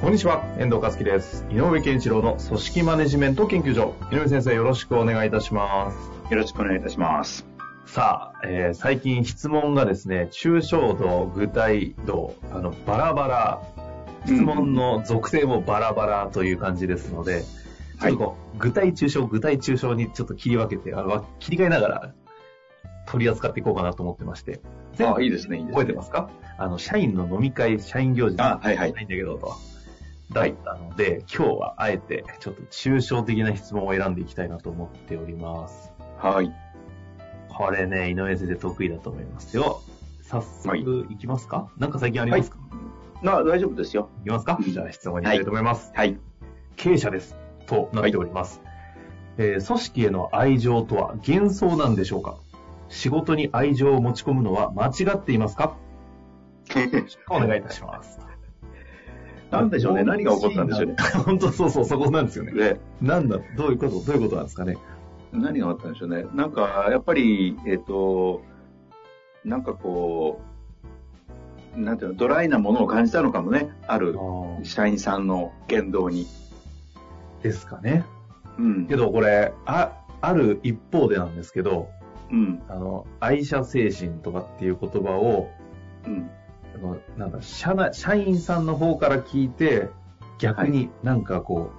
こんにちは、遠藤和樹です。井上健一郎の組織マネジメント研究所。井上先生、よろしくお願いいたします。よろしくお願いいたします。さあ、えー最近質問がですね、抽象度、具体度、あの、バラバラ、質問の属性もバラバラという感じですので、ちょっとこう、具体抽象、具体抽象にちょっと切り分けて、あの切り替えながら取り扱っていこうかなと思ってまして。あいいですね、いいですね。覚えてますか？あの、社員の飲み会、社員行事あはいはいないんだけどと。だったので、今日はあえてちょっと抽象的な質問を選んでいきたいなと思っております。はい。これね、井上先生得意だと思いますよ。早はい速いきますか、なんか最近ありますか、な、大丈夫ですよ。い、きますか？じゃあ質問に行きたいと思います。はい。経営者です。となっております。えー組織への愛情とは幻想なんでしょうか？仕事に愛情を持ち込むのは間違っていますか？お願いいたします。なんでしょうね、何が起こったんでしょうね。本当そうそう、そこなんですよね。で、なんだ、どういうこと、どういうことなんですかね。何が起こったんでしょうね。なんか、やっぱり、えっ、と、なんかこう、なんていうの、ドライなものを感じたのかもね。ある社員さんの言動に。ですかね。うんけ。どこれ、あ、ある一方でなんですけど、うん。あの、愛社精神とかっていう言葉を、うん。あのなんだ社内、社員さんの方から聞いて、逆になんかこ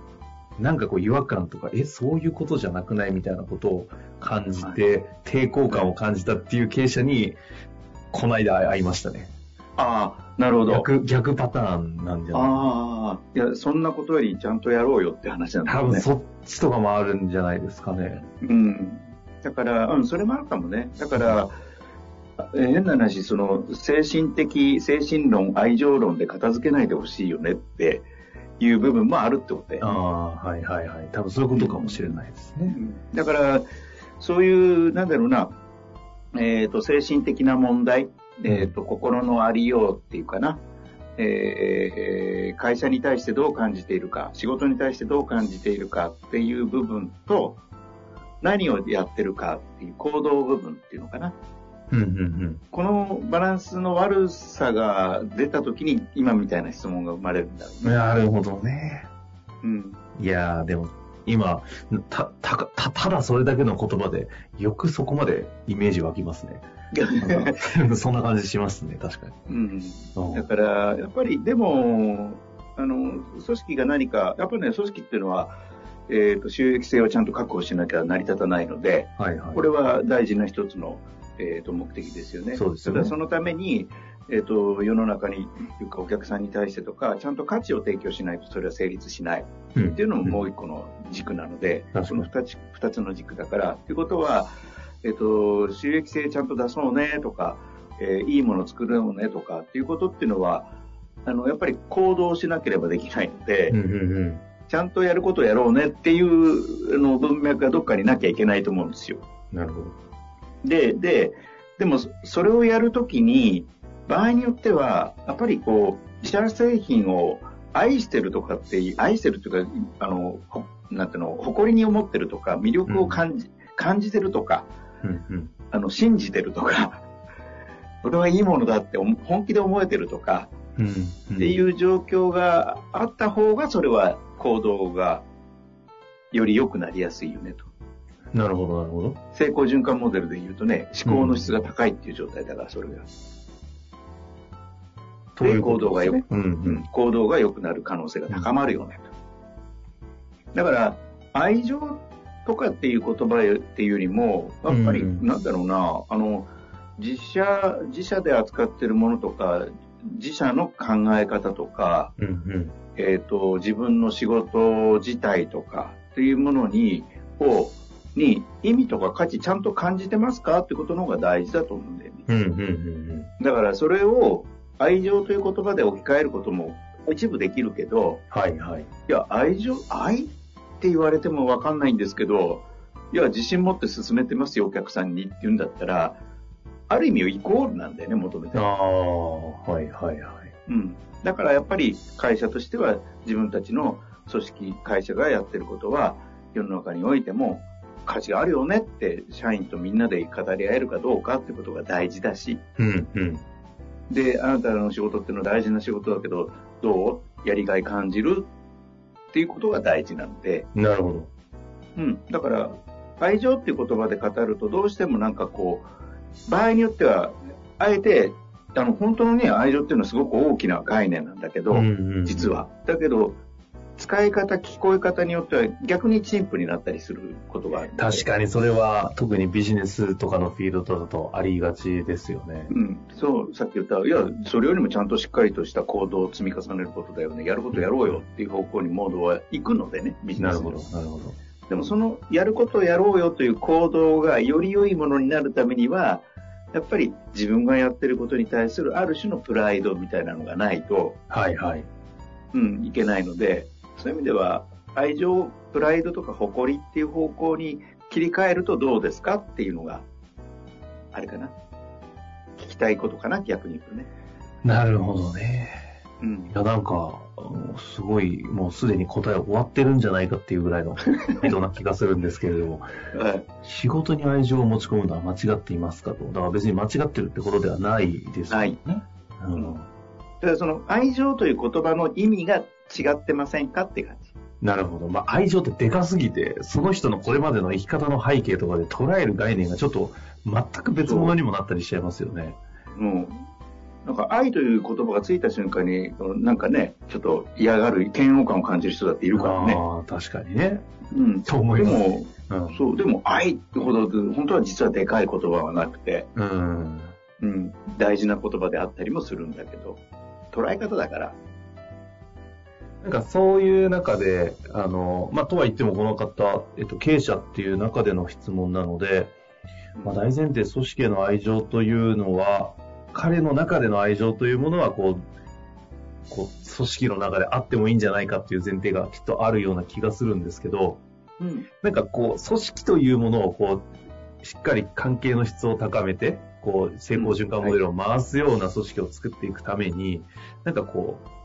う、なんかこう違和感とか、え、そういうことじゃなくないみたいなことを感じて、抵抗感を感じたっていう経営者に、この間会いましたね。ああ、なるほど。逆、逆パターンなんじゃないああ、いや、そんなことよりちゃんとやろうよって話なんだよね。多分そっちとかもあるんじゃないですかね。うん。だから、うん、それもあるかもね。だから、えー変な話、その、精神的、精神論、愛情論で片付けないでほしいよねっていう部分もあるってことだよね。ああ、はいはいはい。多分そういうことかもしれないですね。だから、そういう、なんだろうな、えっ、と、精神的な問題、えっ、と、心のありようっていうかな、えー会社に対してどう感じているか、仕事に対してどう感じているかっていう部分と、何をやってるかっていう行動部分っていうのかな。うんうんこのバランスの悪さが出た時に今みたいな質問が生まれるんだろううん。ね。なるほどね。うん。いやー、でも、今、た、た、た、ただそれだけの言葉で、よくそこまでイメージ湧きますね。そんな感じしますね、確かに。うん。うんだから、やっぱり、でも、あの、組織が何か、やっぱりね、組織っていうのは、えっ、と、収益性をちゃんと確保しなきゃ成り立たないので、はいはい。これは大事な一つの、えっ、と、目的ですよね。そうですよねそのために、えっ、と、世の中に、というかお客さんに対してとか、ちゃんと価値を提供しないとそれは成立しないうんっていうのももう一個の軸なので、確かにこの二つ二つの軸だから、ということは、えっ、と、収益性ちゃんと出そうねとか、えーいいもの作ろうねとかっていうことっていうのは、あの、やっぱり行動しなければできないので、うんうんうん。ちゃんとやることをやろうねっていうあの文脈がどっかになきゃいけないと思うんですよ。なるほど。で、で、でも、それをやるときに、場合によっては、やっぱりこう、自社製品を愛してるとかって愛してるというか、あの、ほなんていうの、誇りに思ってるとか、魅力を感じ、感じてるとか、うんうん。あの、信じてるとか、これはいいものだって思本気で思えてるとか、うん。っていう状況があった方が、それは行動がより良くなりやすいよねと。なるほど、なるほど。成功循環モデルで言うとね、思考の質が高いっていう状態だから、それが。うこ行動がよとですね。うんううんん、行動が良くなる可能性が高まるよねと。だから、愛情とかっていう言葉っていうよりも、やっぱり、うんなんだろうな、あの、自社、自社で扱ってるものとか、自社の考え方とか、うんうん。えっ、と、自分の仕事自体とかっていうものに、を、に意味とか価値ちゃんと感じてますかってことの方が大事だと思うんだよね。うんうんうんだからそれを愛情という言葉で置き換えることも一部できるけど、はいはい。いや、愛情、愛って言われてもわかんないんですけど、いや、自信持って進めてますよ、お客さんにって言うんだったら、ある意味イコールなんだよね、求めてある。あ、はいはいはい。うん。だからやっぱり会社としては自分たちの組織、会社がやってることは世の中においても価値があるよねって社員とみんなで語り合えるかどうかってことが大事だし、うんうん。で、あなたの仕事っていうのは大事な仕事だけど、どう？やりがい感じるっていうことが大事なので、なるほど。うん。だから、愛情っていう言葉で語るとどうしてもなんかこう、場合によっては、あえて、あの、本当のね、愛情っていうのはすごく大きな概念なんだけど、うんうんうん実は。だけど、使い方、聞こえ方によっては逆に陳腐になったりすることがある。確かにそれは特にビジネスとかのフィールドだとありがちですよね。うん、そう、さっき言った、いや、それよりもちゃんとしっかりとした行動を積み重ねることだよね。やることやろうよっていう方向にモードは行くのでね、ビジネスになるほど、なるほど。でもそのやることをやろうよという行動がより良いものになるためには、やっぱり自分がやってることに対するある種のプライドみたいなのがないと、はいはい。うん、いけないので、そういう意味では、愛情、プライドとか誇りっていう方向に切り替えるとどうですかっていうのが、あれかな。聞きたいことかな、逆に言うとね。なるほどね。うんい。や、なんか、すごい、もうすでに答え終わってるんじゃないかっていうぐらいの 意図な気がするんですけれども、はい仕事に愛情を持ち込むのは間違っていますかと。だから別に間違ってるってことではないですよね。うん。だからその愛情という言葉の意味が違ってませんかって感じ。なるほど。まあ、愛情ってでかすぎて、その人のこれまでの生き方の背景とかで捉える概念がちょっと全く別物にもなったりしちゃいますよね。もう、なんか愛という言葉がついた瞬間に、なんかね、ちょっと嫌がる、嫌悪感を感じる人だっているからね。ああ、確かにね。うん。と思います。でも、うん。そう、でも愛ってほど、本当は実はでかい言葉はなくて、うん。うん、大事な言葉であったりもするんだけど、捉え方だから。なんかそういう中で、あの、まあ、とは言ってもこの方、えっと、経営者っていう中での質問なので、まあ、大前提組織への愛情というのは、彼の中での愛情というものは、こう、こう、組織の中であってもいいんじゃないかっていう前提がきっとあるような気がするんですけど、うん。なんかこう、組織というものをこう、しっかり関係の質を高めて、こう、成功循環モデルを回すような組織を作っていくために、なんかこう、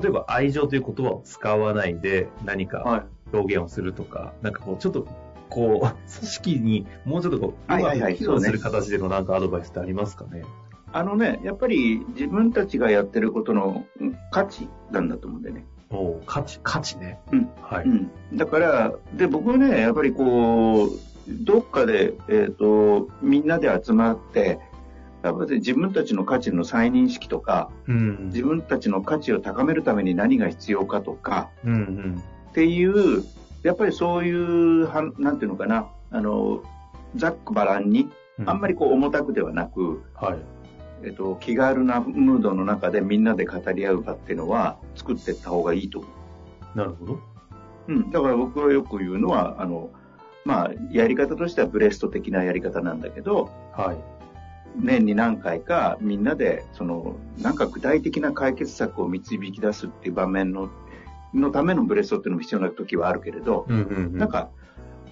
例えば愛情という言葉を使わないで何かはい。表現をするとか、なんかこう、ちょっと、こう、組織にもうちょっとこう、はいはいはい機能する形でのなんかアドバイスってありますかね？あのね、やっぱり自分たちがやってることのうん価値なんだと思うんだよね。おう価値、価値ね。うん。はい。うん。だから、で、僕はね、やっぱりこう、どっかで、えっ、と、みんなで集まって、やっぱり自分たちの価値の再認識とか、うん。自分たちの価値を高めるために何が必要かとか、うんうん。っていう、やっぱりそういう、はなんていうのかな、あの、ざっくばらんに、あんまり。りこう重たくではなく、はい。えっと、気軽なムードの中でみんなで語り合う場っていうのは作っていった方がいいと思なるほど。う。うん。だから僕はよく言うのは、あの、まあ、やり方としてはブレスト的なやり方なんだけど、はい。年に何回かみんなで、その、なんか具体的な解決策を導き出すっていう場面の、のためのブレストっていうのも必要な時はあるけれど、うんうんうん。なんか、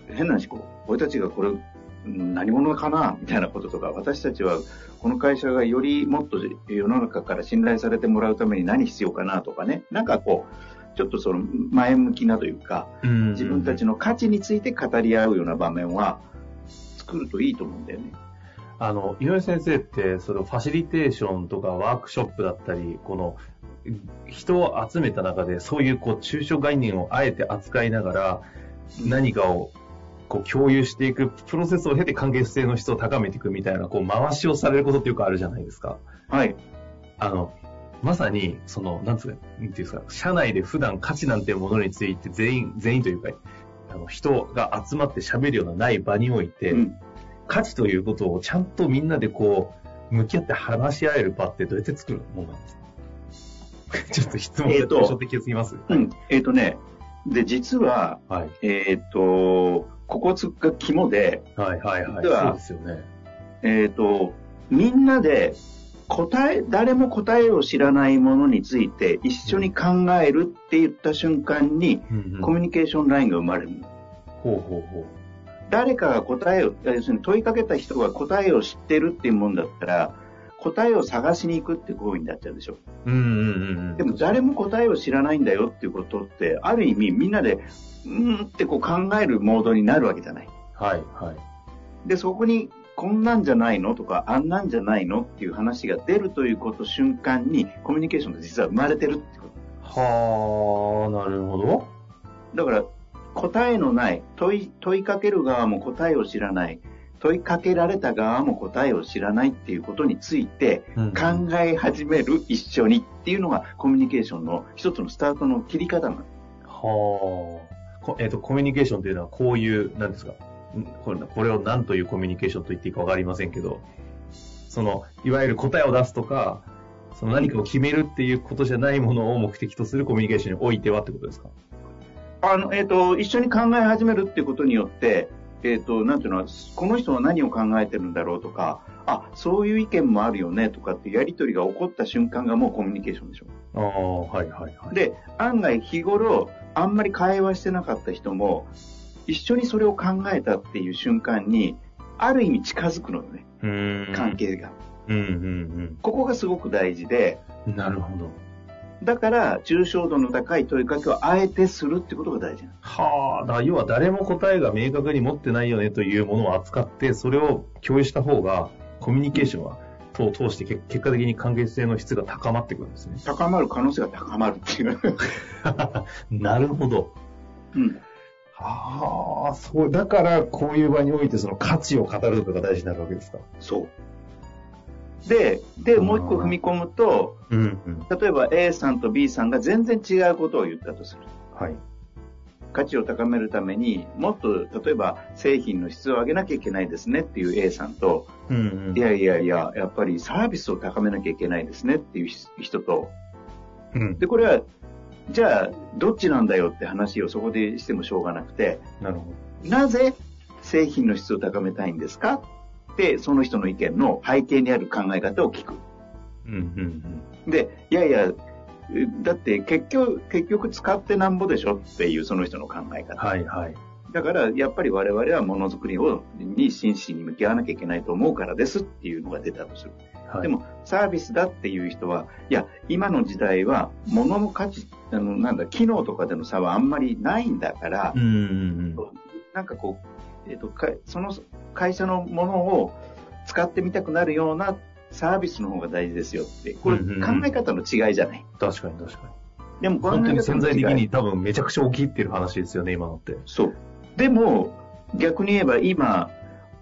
変な話、こう、俺たちがこれ、うん何者かなみたいなこととか、私たちはこの会社がよりもっと世の中から信頼されてもらうために何必要かなとかね、なんかこう、ちょっとその前向きなというか、うん自分たちの価値について語り合うような場面は作るといいと思うんだよね。あの、井上先生って、そのファシリテーションとかワークショップだったり、この、人を集めた中で、そういうこう、抽象概念をあえて扱いながら、何かをこう共有していくプロセスを経て関係性の質を高めていくみたいな、こう、回しをされることってよくあるじゃないですか。はい。あの、まさに、その、なんつうか、なんていうんですか、社内で普段価値なんていうものについて全員、全員というか、あの、人が集まって喋るようなない場において、うん価値ということをちゃんとみんなでこう、向き合って話し合える場ってどうやって作るものなんですか？ちょっと質問でえーと抽象的すぎます、うん。えっ、とね、で、実は、はい。えっ、と、ここが肝で、はいはいはい。そうですよね。えっ、と、みんなで答え、誰も答えを知らないものについて一緒に考えるって言った瞬間に、うんうんコミュニケーションラインが生まれる。ほうほうほ誰かが答えを、要するに問いかけた人が答えを知ってるっていうもんだったら、答えを探しに行くって行為になっちゃうでしょ。う。うんうんうんうん。でも誰も答えを知らないんだよっていうことって、ある意味みんなで、うーんってこう考えるモードになるわけじゃない。はいはい。で、そこに、こんなんじゃないのとか、あんなんじゃないのっていう話が出るということ瞬間に、コミュニケーションが実は生まれてるってこと。はあ、なるほど。だから、答えのない、問い、問いかける側も答えを知らない、問いかけられた側も答えを知らないっていうことについて、うん考え始める一緒にっていうのがコミュニケーションの一つのスタートの切り方なの。はあ。こえっ、と、コミュニケーションというのはこういう、なんですか、んこれこれを何というコミュニケーションと言っていいかわかりませんけど、その、いわゆる答えを出すとか、その何かを決めるっていうことじゃないものを目的とするコミュニケーションにおいてはってことですか？あの、えっ、と、一緒に考え始めるっていうことによって、えっ、と、なんていうのは、この人は何を考えてるんだろうとか、あ、そういう意見もあるよねとかってやりとりが起こった瞬間がもうコミュニケーションでしょ。ああ、はいはいはい。で、案外日頃、あんまり会話してなかった人も、一緒にそれを考えたっていう瞬間に、ある意味近づくのよね、うーん。関。係が。うんうんここがすごく大事で、うん。なるほど。だから、抽象度の高い問いかけをあえてするってことが大事。はあ、だ要は誰も答えが明確に持ってないよねというものを扱って、それを共有した方が、コミュニケーションは、と通してけ結果的に関係性の質が高まってくるんですね。高まる可能性が高まるっていう。なるほど。うん。はあ、そう、だからこういう場においてその価値を語るとかが大事になるわけですか？そう。で、で、もう一個踏み込むと、うんうん。例えば A さんと B さんが全然違うことを言ったとする。はい。価値を高めるためにもっと例えば製品の質を上げなきゃいけないですねっていう A さんと、うんうん。いやいやいや、やっぱりサービスを高めなきゃいけないですねっていう人と、うん。で、これは、じゃあ、どっちなんだよって話をそこでしてもしょうがなくて、なぜ製品の質を高めたいんですかその人の意見の背景にある考え方を聞く。ど。うんうんうん。で、いやいや、だって結局、結局使ってなんぼでしょ？っていうその人の考え方。はいはい。だから、やっぱり我々はものづくりを、に真摯に向き合わなきゃいけないと思うからですっていうのが出たとする。はい、でも、サービスだっていう人は、いや、今の時代は、物の価値、あの、なんだ、機能とかでの差はあんまりないんだからうん、うんうん。なんかこう、えっ、とか、その会社のものを使ってみたくなるようなサービスの方が大事ですよって。これ、うんうんうん考え方の違いじゃない。確かに確かに。でも、考え方本当にの潜在的に多分めちゃくちゃ大きいっていう話ですよね、今のって。そう。でも、逆に言えば今、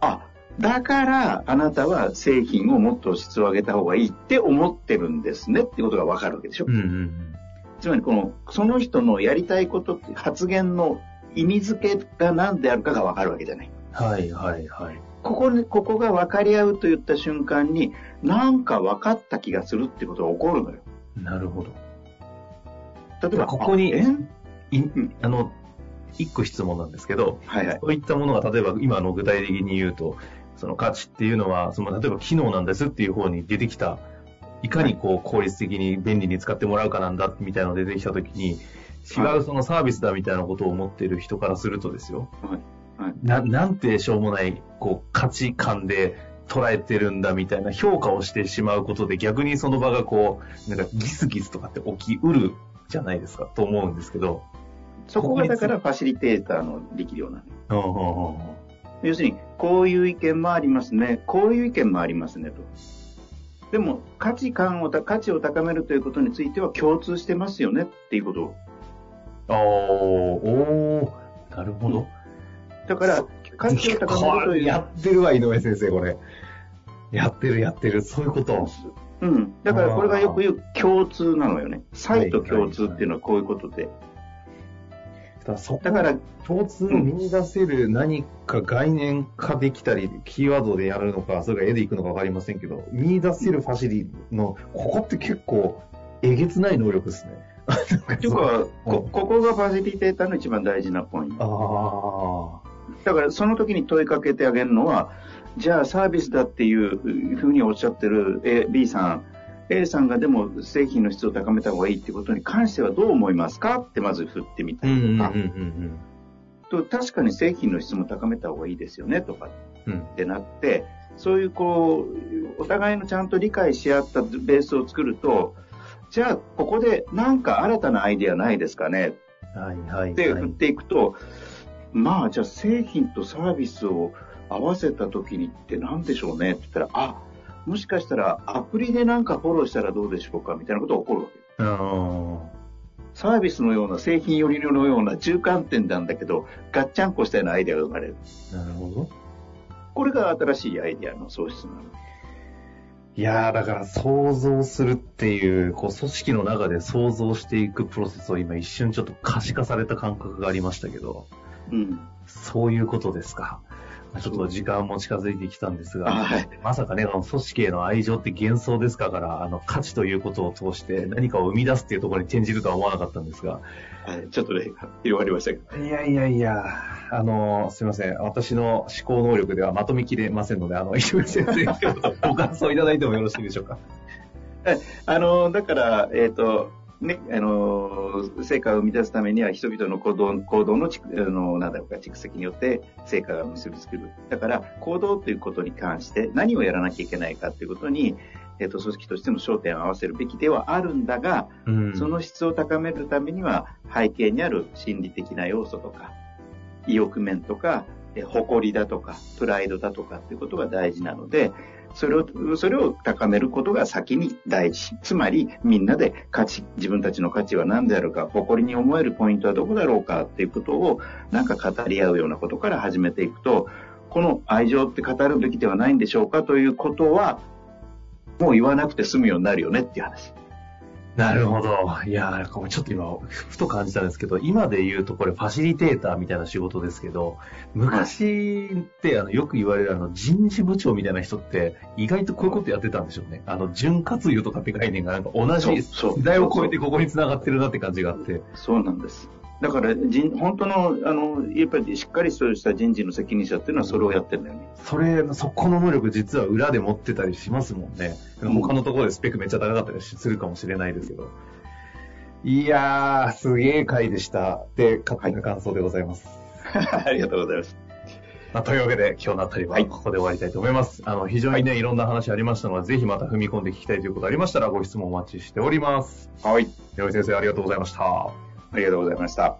あ、だからあなたは製品をもっと質を上げた方がいいって思ってるんですねってことがわかるわけでしょ。うんうんつまりこの、その人のやりたいことって発言の意味付けが何であるかがわかるわけじゃない。うん。はいはいはい。ここに、ここが分かり合うと言った瞬間に、なんか分かった気がするってことが起こるのよ。なるほど。例えば、ここにあえ？いんあの、一個質問なんですけど、はいはい。そういったものが例えば今の具体的に言うと、その価値っていうのは、その例えば機能なんですっていう方に出てきた、いかにこう効率的に便利に使ってもらうかなんだみたいなのが出てきたときに、違はうそのサービスだみたいなことを思っている人からするとですよ、はいはいななんてしょうもないこう価値観で捉えてるんだみたいな評価をしてしまうことで逆にその場がこう、なんかギスギスとかって起きうるじゃないですかと思うんですけど。そこがだからファシリテーターの力量なんうんうんうん要するに、こういう意見もありますね。こういう意見もありますねと。でも、価値観をた、価値を高めるということについては共通してますよねっていうことを。おーなるほど。だから、価値を高めるという。やってるわ、井上先生、これ。やってる、やってる。そういうこと。うん。だからこれがよく言う共通なのよね。差異と共通っていうのはこういうことで。だからそこだから、共通を見出せる何か概念化できたり、キーワードでやるのか、それが絵でいくのかわかりませんけど、見出せるファシリの、ここって結構、えげつない能力ですね。というか、こ、ここがファシリテーターの一番大事なポイント。ああ。だからその時に問いかけてあげるのは、じゃあサービスだっていうふうにおっしゃってる A B さん、A さんがでも製品の質を高めた方がいいってことに関してはどう思いますかってまず振ってみたりとか、と確かに製品の質も高めた方がいいですよねとかってなって、そういうこう、お互いのちゃんと理解し合ったベースを作ると、じゃあここで何か新たなアイデアないですかね？はいはい、って振っていくと、まあじゃあ製品とサービスを合わせた時にって何でしょうね？って言ったら、あ、もしかしたらアプリでなんかフォローしたらどうでしょうか？みたいなことが起こるわけ。サービスのような製品寄りのような中間点なんだけど、ガッチャンコしたようなアイデアが生まれる。なるほど。これが新しいアイデアの創出なの。いやー、だから想像するっていう、こう、組織の中で想像していくプロセスを今一瞬ちょっと可視化された感覚がありましたけど、うん。そういうことですか。ちょっと時間も近づいてきたんですが、はい、まさかね、あの組織への愛情って幻想ですから、あの価値ということを通して何かを生み出すっていうところに転じるとは思わなかったんですが。はい、ちょっとね、広がりましたけど。いやいやいや、あの、すみません。私の思考能力ではまとめきれませんので、あの、石上先生、ご感想いただいてもよろしいでしょうか。はい、あの、だから、えっ、ー、と、ね、あの、成果を生み出すためには人々の行動、行動の、あの、なんだろうか、蓄積によって成果が結びつくる。だから、行動ということに関して何をやらなきゃいけないかということに、えっ、と、組織としても焦点を合わせるべきではあるんだが、うん、その質を高めるためには、背景にある心理的な要素とか、意欲面とか、誇りだとか、プライドだとかっていうことが大事なので、それを、それを高めることが先に大事。つまり、みんなで価値、自分たちの価値は何であるか、誇りに思えるポイントはどこだろうかっていうことを、なんか語り合うようなことから始めていくと、この愛情って語るべきではないんでしょうかということは、もう言わなくて済むようになるよねっていう話。なるほど。いやなんかちょっと今、ふと感じたんですけど、今で言うとこれファシリテーターみたいな仕事ですけど、昔ってあのよく言われるあの人事部長みたいな人って意外とこういうことやってたんでしょうね。あの、潤滑油とかって概念がなんか同じ時代を超えてここに繋がってるなって感じがあって。そうなんです。だから人、本当の、あの、やっぱりしっかりとした人事の責任者っていうのはそれをやってるんだよね。それ、そこの能力実は裏で持ってたりしますもんね。他のところでスペックめっちゃ高かったりするかもしれないですけど。いやー、すげえ回でした。で、勝手な感想でございます。はい、ありがとうございます。まあ、というわけで、今日のあたりはここで終わりたいと思います。はい、あの、非常にね、はい、いろんな話ありましたので、ぜひまた踏み込んで聞きたいということありましたら、ご質問お待ちしております。はい。よい先生、ありがとうございました。ありがとうございました。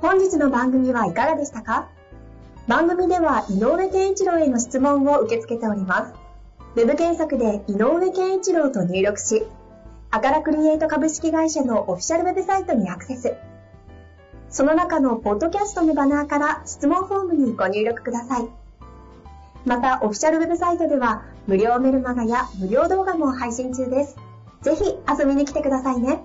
本日の番組はいかがでしたか？番組では井上健一郎への質問を受け付けております。ウェブ検索で井上健一郎と入力し、アカラクリエイト株式会社のオフィシャルウェブサイトにアクセス。その中のポッドキャストのバナーから質問フォームにご入力ください。また、オフィシャルウェブサイトでは無料メルマガや無料動画も配信中です。ぜひ遊びに来てくださいね。